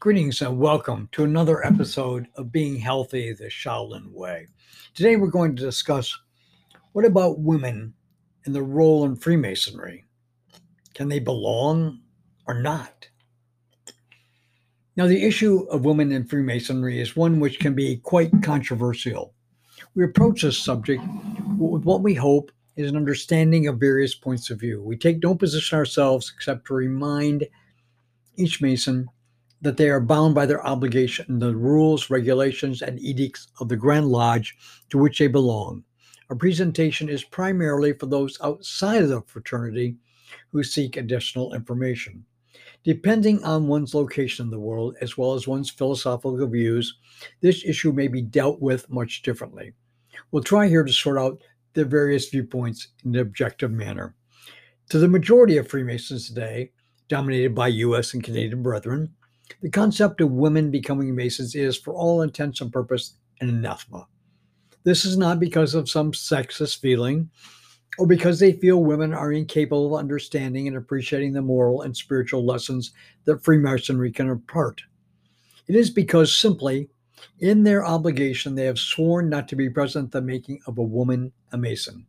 Greetings and welcome to another episode of Being Healthy the Shaolin Way. Today we're going to discuss what about women and the role in Freemasonry? Can they belong or not? Now, the issue of women in Freemasonry is one which can be quite controversial. We approach this subject with what we hope is an understanding of various points of view. We take no position ourselves except to remind each Mason that they are bound by their obligation, the rules, regulations, and edicts of the Grand Lodge to which they belong. A presentation is primarily for those outside of the fraternity who seek additional information. Depending on one's location in the world, as well as one's philosophical views, this issue may be dealt with much differently. We'll try here to sort out the various viewpoints in an objective manner. To the majority of Freemasons today, dominated by U.S. and Canadian brethren, the concept of women becoming Masons is, for all intents and purposes, an anathema. This is not because of some sexist feeling or because they feel women are incapable of understanding and appreciating the moral and spiritual lessons that Freemasonry can impart. It is because simply, in their obligation, they have sworn not to be present at the making of a woman a Mason.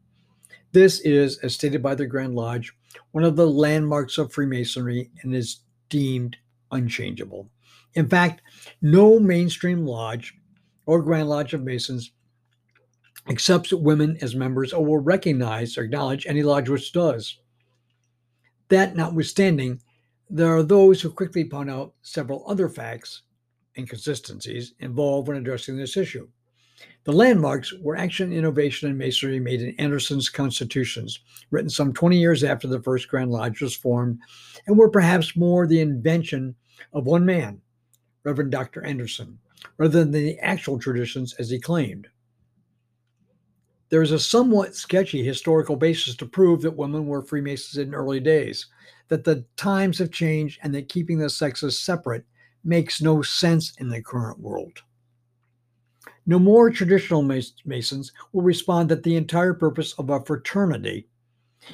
This is, as stated by the Grand Lodge, one of the landmarks of Freemasonry and is deemed unchangeable. In fact, no mainstream lodge or Grand Lodge of Masons accepts women as members or will recognize or acknowledge any lodge which does. That notwithstanding, there are those who quickly point out several other facts and inconsistencies involved when addressing this issue. The landmarks were action, innovation, and masonry made in Anderson's constitutions, written some 20 years after the first Grand Lodge was formed, and were perhaps more the invention of one man, Reverend Dr. Anderson, rather than the actual traditions as he claimed. There is a somewhat sketchy historical basis to prove that women were Freemasons in early days, that the times have changed, and that keeping the sexes separate makes no sense in the current world. No more traditional Masons will respond that the entire purpose of a fraternity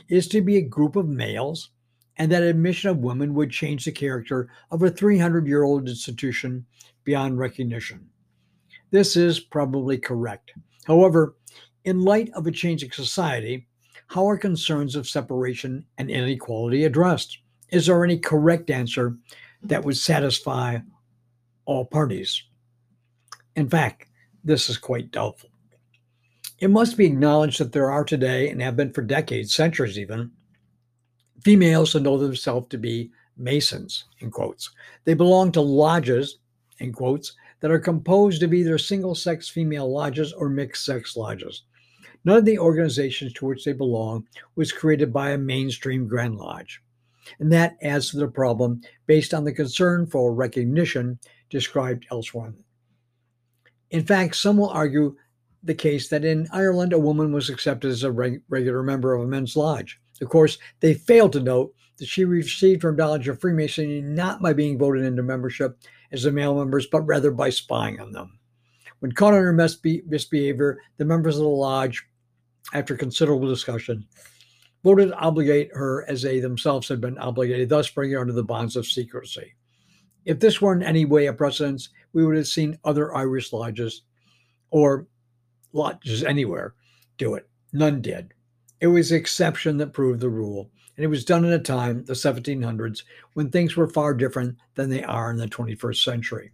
is to be a group of males and that admission of women would change the character of a 300 year old institution beyond recognition. This is probably correct. However, in light of a changing society, how are concerns of separation and inequality addressed? Is there any correct answer that would satisfy all parties? In fact, this is quite doubtful. It must be acknowledged that there are today, and have been for decades, centuries even, females who know themselves to be Masons, in quotes. They belong to lodges, in quotes, that are composed of either single sex female lodges or mixed sex lodges. None of the organizations to which they belong was created by a mainstream Grand Lodge. And that adds to the problem based on the concern for recognition described elsewhere. In fact, some will argue the case that in Ireland a woman was accepted as a reg- regular member of a men's lodge. Of course, they failed to note that she received her knowledge of Freemasonry not by being voted into membership as the male members, but rather by spying on them. When caught on her misbe- misbehavior, the members of the lodge, after considerable discussion, voted to obligate her as they themselves had been obligated, thus bringing her under the bonds of secrecy. If this were in any way a precedent, we would have seen other Irish lodges or lodges anywhere do it. None did. It was the exception that proved the rule, and it was done in a time, the 1700s, when things were far different than they are in the 21st century.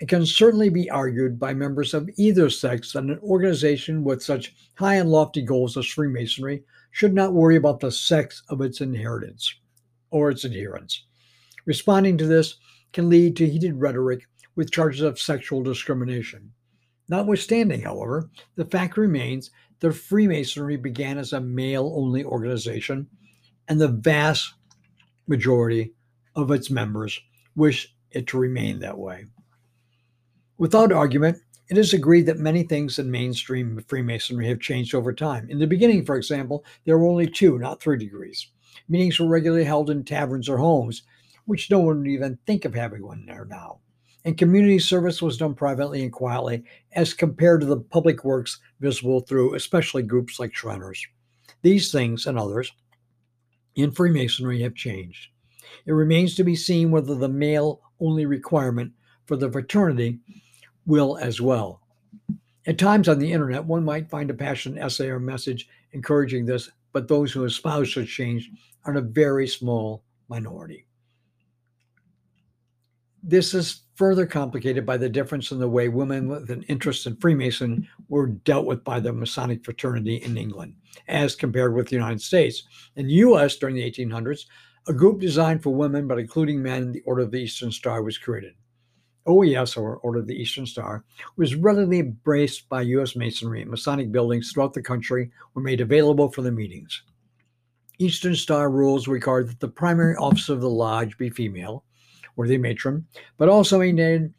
It can certainly be argued by members of either sex that an organization with such high and lofty goals as Freemasonry should not worry about the sex of its inheritance or its adherents. Responding to this can lead to heated rhetoric with charges of sexual discrimination. Notwithstanding, however, the fact remains that Freemasonry began as a male only organization, and the vast majority of its members wish it to remain that way. Without argument, it is agreed that many things in mainstream Freemasonry have changed over time. In the beginning, for example, there were only two, not three degrees. Meetings were regularly held in taverns or homes, which no one would even think of having one there now and community service was done privately and quietly as compared to the public works visible through especially groups like Shriners. These things and others in Freemasonry have changed. It remains to be seen whether the male only requirement for the fraternity will as well. At times on the internet, one might find a passionate essay or message encouraging this, but those who espouse such change are in a very small minority. This is further complicated by the difference in the way women with an interest in Freemason were dealt with by the Masonic fraternity in England, as compared with the United States. In the US during the 1800s, a group designed for women but including men, the Order of the Eastern Star, was created. OES, or Order of the Eastern Star, was readily embraced by U.S. Masonry, and Masonic buildings throughout the country were made available for the meetings. Eastern Star rules required that the primary officer of the lodge be female, or the matron, but also mandated,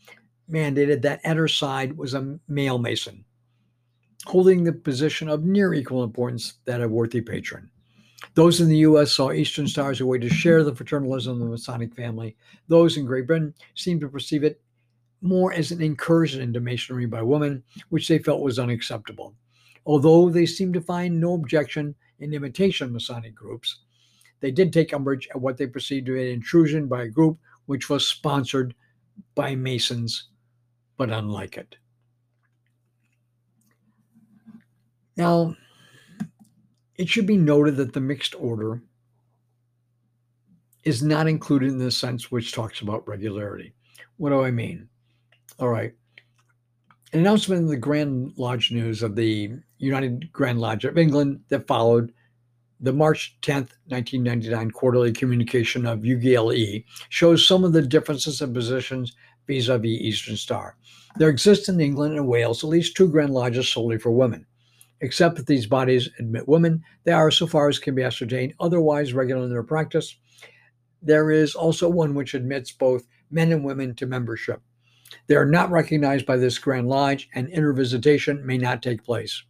mandated that at her side was a male Mason, holding the position of near equal importance that of worthy patron. Those in the U.S. saw Eastern Star as a way to share the fraternalism of the Masonic family. Those in Great Britain seemed to perceive it more as an incursion into Masonry by women, which they felt was unacceptable. Although they seemed to find no objection in imitation Masonic groups, they did take umbrage at what they perceived to be an intrusion by a group which was sponsored by Masons, but unlike it. Now, it should be noted that the mixed order is not included in the sense which talks about regularity. What do I mean? All right. An announcement in the Grand Lodge News of the United Grand Lodge of England that followed the March 10th, 1999 quarterly communication of UGLE shows some of the differences in positions vis a vis Eastern Star. There exist in England and Wales at least two Grand Lodges solely for women. Except that these bodies admit women, they are, so far as can be ascertained, otherwise regular in their practice. There is also one which admits both men and women to membership. They are not recognized by this Grand Lodge, and intervisitation may not take place.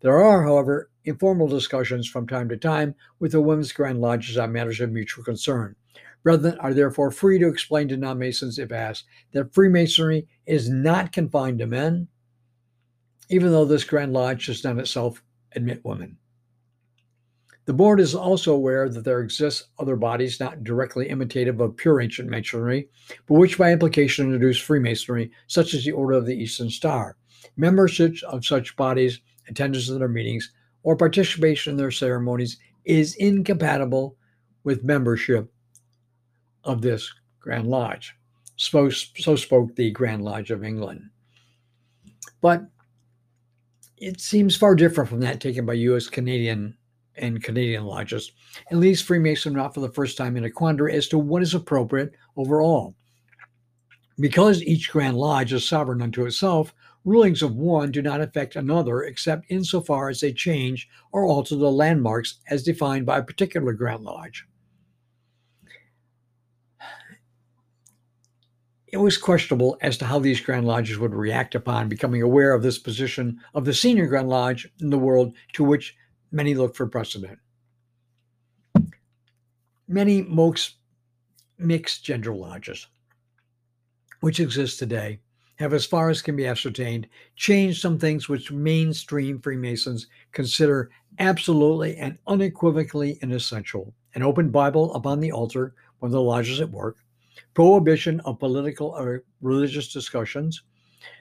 There are, however, informal discussions from time to time with the women's Grand Lodges on matters of mutual concern. Brethren are therefore free to explain to non Masons, if asked, that Freemasonry is not confined to men, even though this Grand Lodge does not itself admit women. The board is also aware that there exist other bodies not directly imitative of pure ancient masonry, but which by implication introduce Freemasonry, such as the Order of the Eastern Star. Membership of such bodies, attendance at their meetings, or participation in their ceremonies is incompatible with membership of this Grand Lodge. So, so spoke the Grand Lodge of England. But it seems far different from that taken by U.S. Canadian and Canadian lodges, and leaves Freemason not for the first time in a quandary as to what is appropriate overall. Because each Grand Lodge is sovereign unto itself, rulings of one do not affect another except insofar as they change or alter the landmarks as defined by a particular Grand Lodge. It was questionable as to how these Grand Lodges would react upon becoming aware of this position of the senior Grand Lodge in the world to which many look for precedent. Many most mixed gender lodges, which exist today, have, as far as can be ascertained, changed some things which mainstream Freemasons consider absolutely and unequivocally inessential an open Bible upon the altar when the lodge is at work, prohibition of political or religious discussions.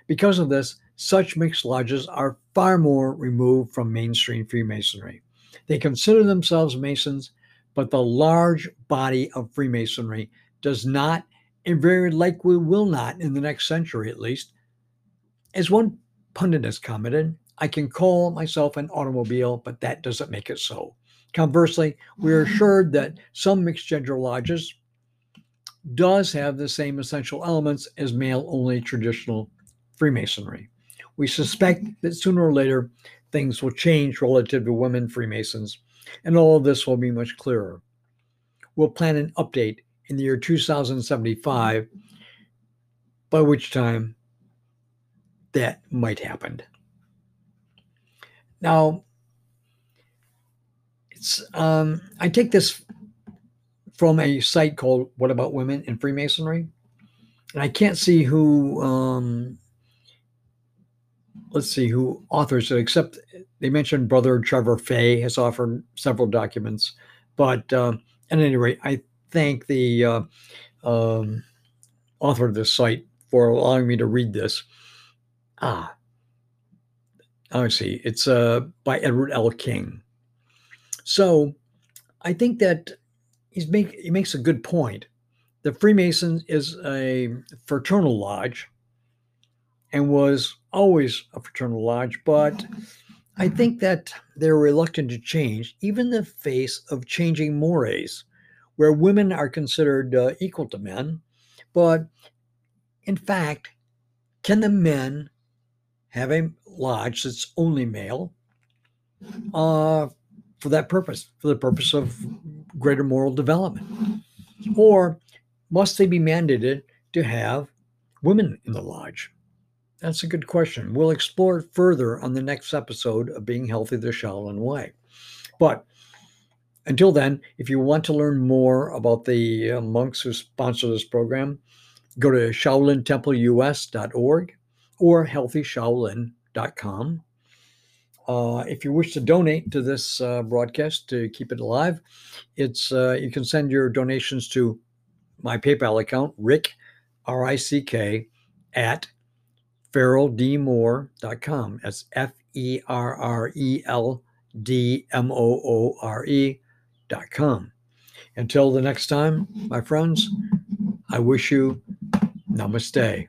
Because of this, such mixed lodges are far more removed from mainstream Freemasonry. They consider themselves Masons, but the large body of Freemasonry does not, and very likely will not in the next century at least. As one pundit has commented, I can call myself an automobile, but that doesn't make it so. Conversely, we are assured that some mixed gender lodges does have the same essential elements as male only traditional Freemasonry. We suspect that sooner or later things will change relative to women Freemasons, and all of this will be much clearer. We'll plan an update in the year 2075, by which time that might happen. Now, it's um, I take this from a site called What About Women in Freemasonry, and I can't see who um, let's see who authors it, except they mentioned brother Trevor Fay has offered several documents. But uh, at any rate, I thank the uh, um, author of this site for allowing me to read this. Ah, I see. It's uh, by Edward L. King. So I think that he's make, he makes a good point. The Freemason is a fraternal lodge and was always a fraternal lodge, but I think that they're reluctant to change, even in the face of changing mores, where women are considered uh, equal to men. But in fact, can the men have a lodge that's only male uh, for that purpose, for the purpose of greater moral development? Or must they be mandated to have women in the lodge? That's a good question. We'll explore it further on the next episode of Being Healthy the Shaolin Way. But until then, if you want to learn more about the uh, monks who sponsor this program, go to shaolintempleus.org or healthyshaolin.com. Uh, if you wish to donate to this uh, broadcast to keep it alive, it's uh, you can send your donations to my PayPal account, Rick R I C K at ferreldmoore.com. That's F E R R E L D M O O R Until the next time, my friends, I wish you namaste.